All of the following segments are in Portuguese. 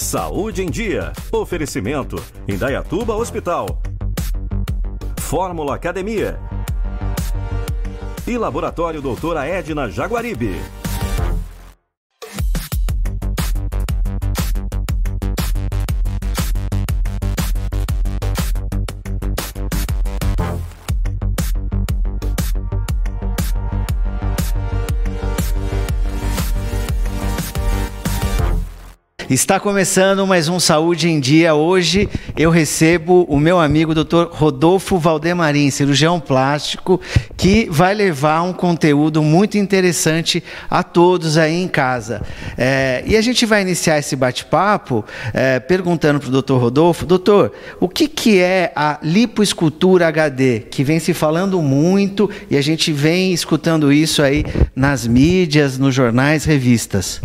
Saúde em Dia. Oferecimento. Indaiatuba Hospital. Fórmula Academia. E Laboratório Doutora Edna Jaguaribe. Está começando mais um Saúde em Dia. Hoje eu recebo o meu amigo Dr. Rodolfo Valdemarim, cirurgião plástico, que vai levar um conteúdo muito interessante a todos aí em casa. É, e a gente vai iniciar esse bate-papo é, perguntando para o Dr. Rodolfo, doutor, o que, que é a lipoescultura HD, que vem se falando muito e a gente vem escutando isso aí nas mídias, nos jornais, revistas?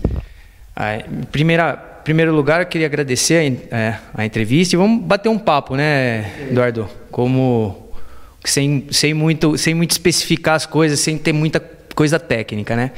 Primeira, primeiro lugar, eu queria agradecer a, é, a, entrevista e vamos bater um papo, né, Eduardo? Como sem, sem, muito, sem muito especificar as coisas, sem ter muita coisa técnica, né?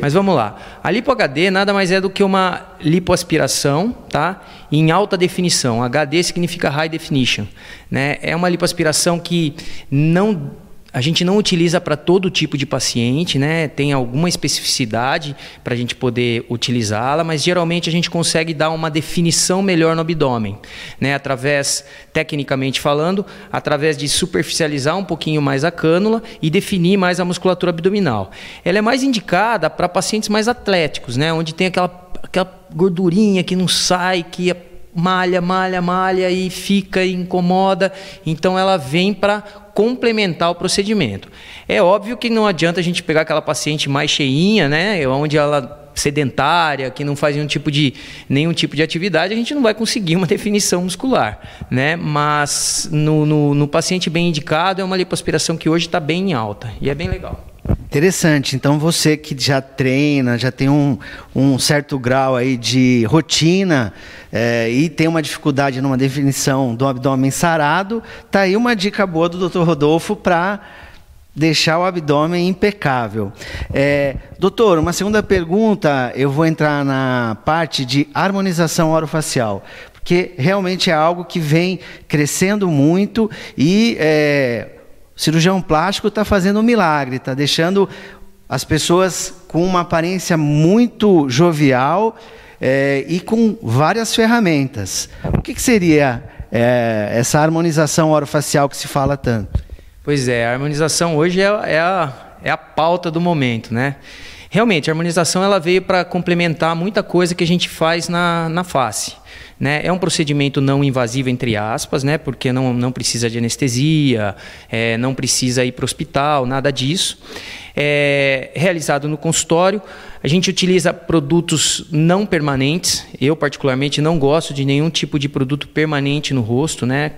Mas vamos lá. A lipo HD nada mais é do que uma lipoaspiração, tá? Em alta definição. HD significa high definition, né? É uma lipoaspiração que não a gente não utiliza para todo tipo de paciente, né? Tem alguma especificidade para a gente poder utilizá-la, mas geralmente a gente consegue dar uma definição melhor no abdômen, né? Através, tecnicamente falando, através de superficializar um pouquinho mais a cânula e definir mais a musculatura abdominal. Ela é mais indicada para pacientes mais atléticos, né? Onde tem aquela, aquela gordurinha que não sai, que é malha, malha, malha e fica e incomoda. Então ela vem para complementar o procedimento. É óbvio que não adianta a gente pegar aquela paciente mais cheinha, né, onde ela sedentária, que não faz nenhum tipo de, nenhum tipo de atividade, a gente não vai conseguir uma definição muscular. Né? Mas no, no, no paciente bem indicado, é uma lipoaspiração que hoje está bem alta e é bem legal. Interessante. Então você que já treina, já tem um, um certo grau aí de rotina é, e tem uma dificuldade numa definição do abdômen sarado, tá aí uma dica boa do Dr. Rodolfo para deixar o abdômen impecável. É, doutor, uma segunda pergunta, eu vou entrar na parte de harmonização orofacial, porque realmente é algo que vem crescendo muito e é, cirurgião plástico está fazendo um milagre, está deixando as pessoas com uma aparência muito jovial é, e com várias ferramentas. O que, que seria é, essa harmonização orofacial que se fala tanto? Pois é, a harmonização hoje é, é, a, é a pauta do momento, né? Realmente, a harmonização ela veio para complementar muita coisa que a gente faz na, na face. Né? É um procedimento não invasivo, entre aspas, né? porque não, não precisa de anestesia, é, não precisa ir para o hospital, nada disso. É realizado no consultório. A gente utiliza produtos não permanentes. Eu, particularmente, não gosto de nenhum tipo de produto permanente no rosto. Né?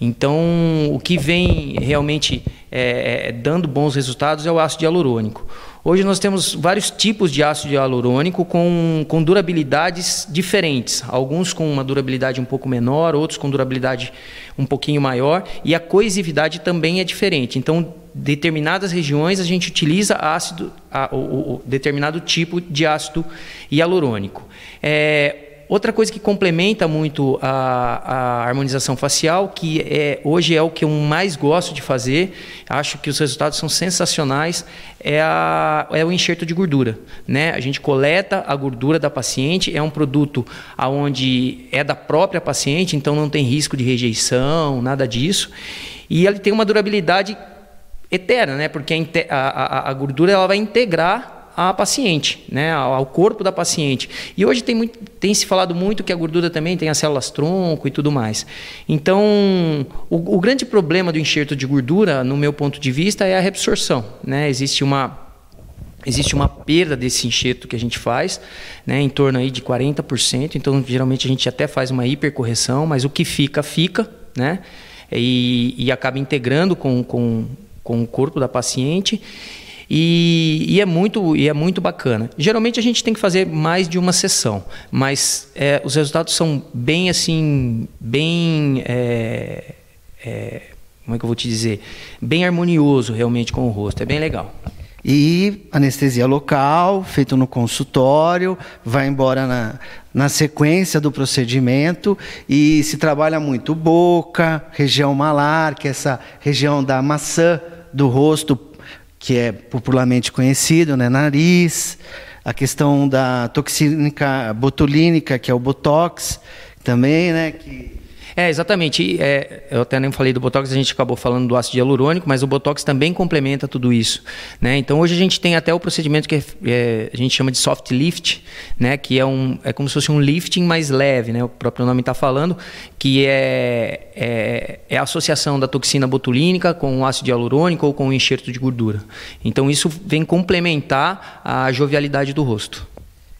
Então, o que vem realmente é, é dando bons resultados é o ácido hialurônico. Hoje nós temos vários tipos de ácido hialurônico com, com durabilidades diferentes. Alguns com uma durabilidade um pouco menor, outros com durabilidade um pouquinho maior. E a coesividade também é diferente. Então, determinadas regiões a gente utiliza ácido, a, o, o, determinado tipo de ácido hialurônico. É, Outra coisa que complementa muito a, a, harmonização facial, que é, hoje é o que eu mais gosto de fazer, acho que os resultados são sensacionais, é, a, é o enxerto de gordura. Né? A gente coleta a gordura da paciente, é um produto onde é da própria paciente, então não tem risco de rejeição, nada disso. E ele tem uma durabilidade eterna, né? porque a, a, a gordura ela vai integrar à paciente, né, ao corpo da paciente. E hoje tem, muito, tem se falado muito que a gordura também tem as células tronco e tudo mais. Então, o, o grande problema do enxerto de gordura, no meu ponto de vista, é a reabsorção. Né? Existe uma Existe uma perda desse enxerto que a gente faz, né, em torno aí de 40%. Então, geralmente a gente até faz uma hipercorreção, mas o que fica, fica, né? E, e acaba integrando com, com, com o corpo da paciente. E, e, é muito, e é muito bacana. Geralmente a gente tem que fazer mais de uma sessão, mas é, os resultados são bem assim, bem. É, é, como é que eu vou te dizer? Bem harmonioso realmente com o rosto. É bem legal. E anestesia local, feito no consultório, vai embora na, na sequência do procedimento e se trabalha muito boca, região malar, que é essa região da maçã do rosto, que é popularmente conhecido, né, nariz, a questão da toxínica botulínica, que é o botox, também, né, que é, exatamente. É, eu até nem falei do Botox, a gente acabou falando do ácido hialurônico, mas o Botox também complementa tudo isso. Né? Então, hoje a gente tem até o procedimento que é, é, a gente chama de soft lift, né? que é, um, é como se fosse um lifting mais leve, né? o próprio nome está falando, que é, é, é, a associação da toxina botulínica com o ácido hialurônico ou com o enxerto de gordura. Então, isso vem complementar a jovialidade do rosto.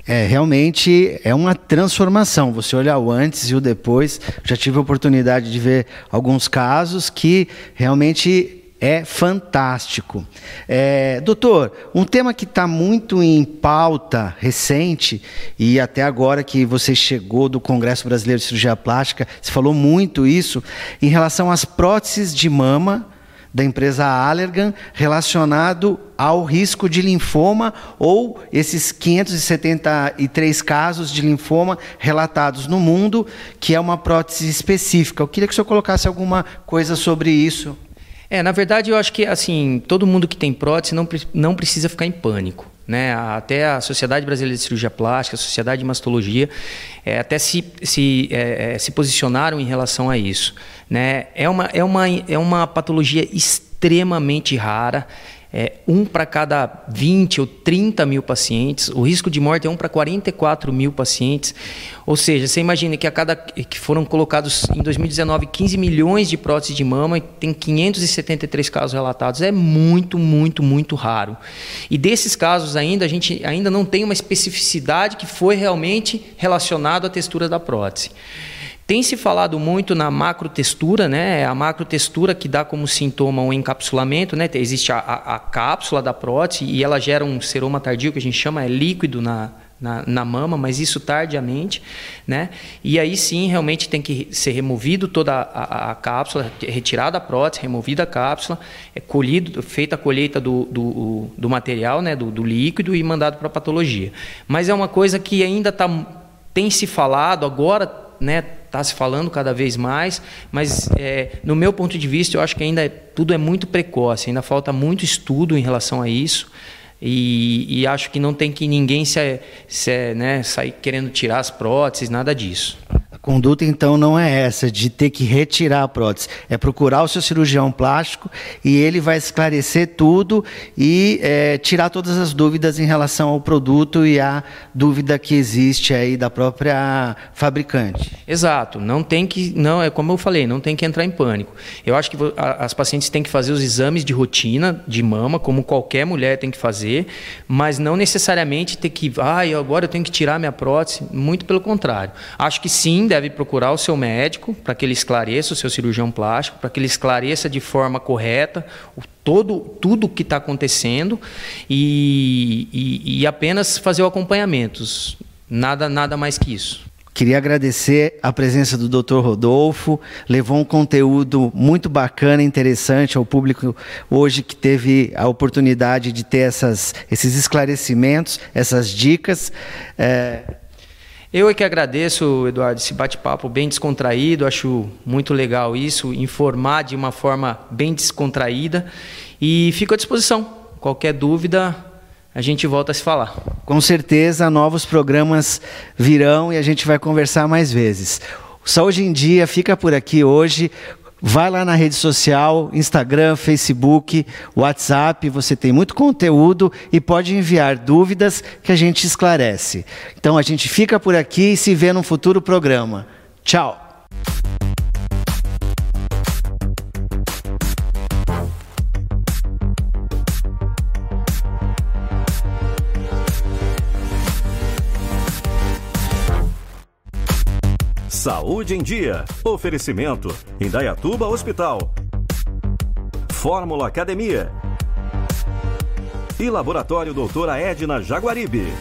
É, realmente é uma transformação. Você olhar o antes e o depois. Já tive a oportunidade de ver alguns casos que realmente é fantástico. É, doutor, um tema que está muito em pauta recente, e até agora que você chegou do Congresso Brasileiro de Cirurgia Plástica, se falou muito isso, em relação às próteses de mama da empresa Allergan relacionado ao risco de linfoma ou esses 573 casos de linfoma relatados no mundo, que é uma prótese específica. Eu queria que o senhor colocasse alguma coisa sobre isso. É, na verdade, eu acho que assim todo mundo que tem prótese não, não precisa ficar em pânico. Né? Até a Sociedade Brasileira de Cirurgia Plástica, a Sociedade de Mastologia, é, até se, se, é, é, se posicionaram em relação a isso. Né? É, uma, é, uma, é uma patologia extremamente rara é, um para cada 20 ou 30 mil pacientes, o risco de morte é um para 44 mil pacientes. Ou seja, você imagina que a cada que foram colocados em 2019 15 milhões de próteses de mama e tem 573 casos relatados. É muito, muito, muito raro. E desses casos ainda, a gente ainda não tem uma especificidade que foi realmente relacionado à textura da prótese. Tem se falado muito na macrotextura, né? A macrotextura que dá como sintoma um encapsulamento, né? Existe a, a, a, cápsula da prótese e ela gera um seroma tardio que a gente chama é líquido na, na, na, mama, mas isso tardiamente, né? E aí sim, realmente tem que ser removido toda a, a cápsula, retirada a prótese, removida a cápsula, é colhido, feita a colheita do, do, do material, né? Do, do líquido e mandado para a patologia. Mas é uma coisa que ainda tá, tem se falado agora, né? Está se falando cada vez mais, mas é, no meu ponto de vista, eu acho que ainda é, tudo é muito precoce, ainda falta muito estudo em relação a isso. E, e acho que não tem que ninguém se, se, né, sair querendo tirar as próteses, nada disso conduta, então, não é essa de ter que retirar a prótese. É procurar o seu cirurgião plástico e ele vai esclarecer tudo e é, tirar todas as dúvidas em relação ao produto e a dúvida que existe aí da própria fabricante. Exato. Não tem que, não é como eu falei, não tem que entrar em pânico. Eu acho que as pacientes têm que fazer os exames de rotina de mama, como qualquer mulher tem que fazer, mas não necessariamente ter que, ah, agora eu tenho que tirar minha prótese. Muito pelo contrário. Acho que sim, deve procurar o seu médico para que ele esclareça, o seu cirurgião plástico, para que ele esclareça de forma correta o, todo, tudo o que está acontecendo e, e, e apenas fazer o acompanhamento. Nada, nada mais que isso. Queria agradecer a presença do Dr. Rodolfo, levou um conteúdo muito bacana, interessante ao público hoje que teve a oportunidade de ter essas, esses esclarecimentos, essas dicas. É, eu é que agradeço, Eduardo, esse bate-papo bem descontraído, acho muito legal isso, informar de uma forma bem descontraída e fico à disposição. Qualquer dúvida, a gente volta a se falar. Com certeza, novos programas virão e a gente vai conversar mais vezes. Saúde em Dia fica por aqui hoje Vai lá na rede social, Instagram, Facebook, WhatsApp, você tem muito conteúdo e pode enviar dúvidas que a gente esclarece. Então a gente fica por aqui e se vê num futuro programa. Tchau! Saúde em Dia. Oferecimento: Indaiatuba Hospital. Fórmula Academia. E Laboratório Doutora Edna Jaguaribe.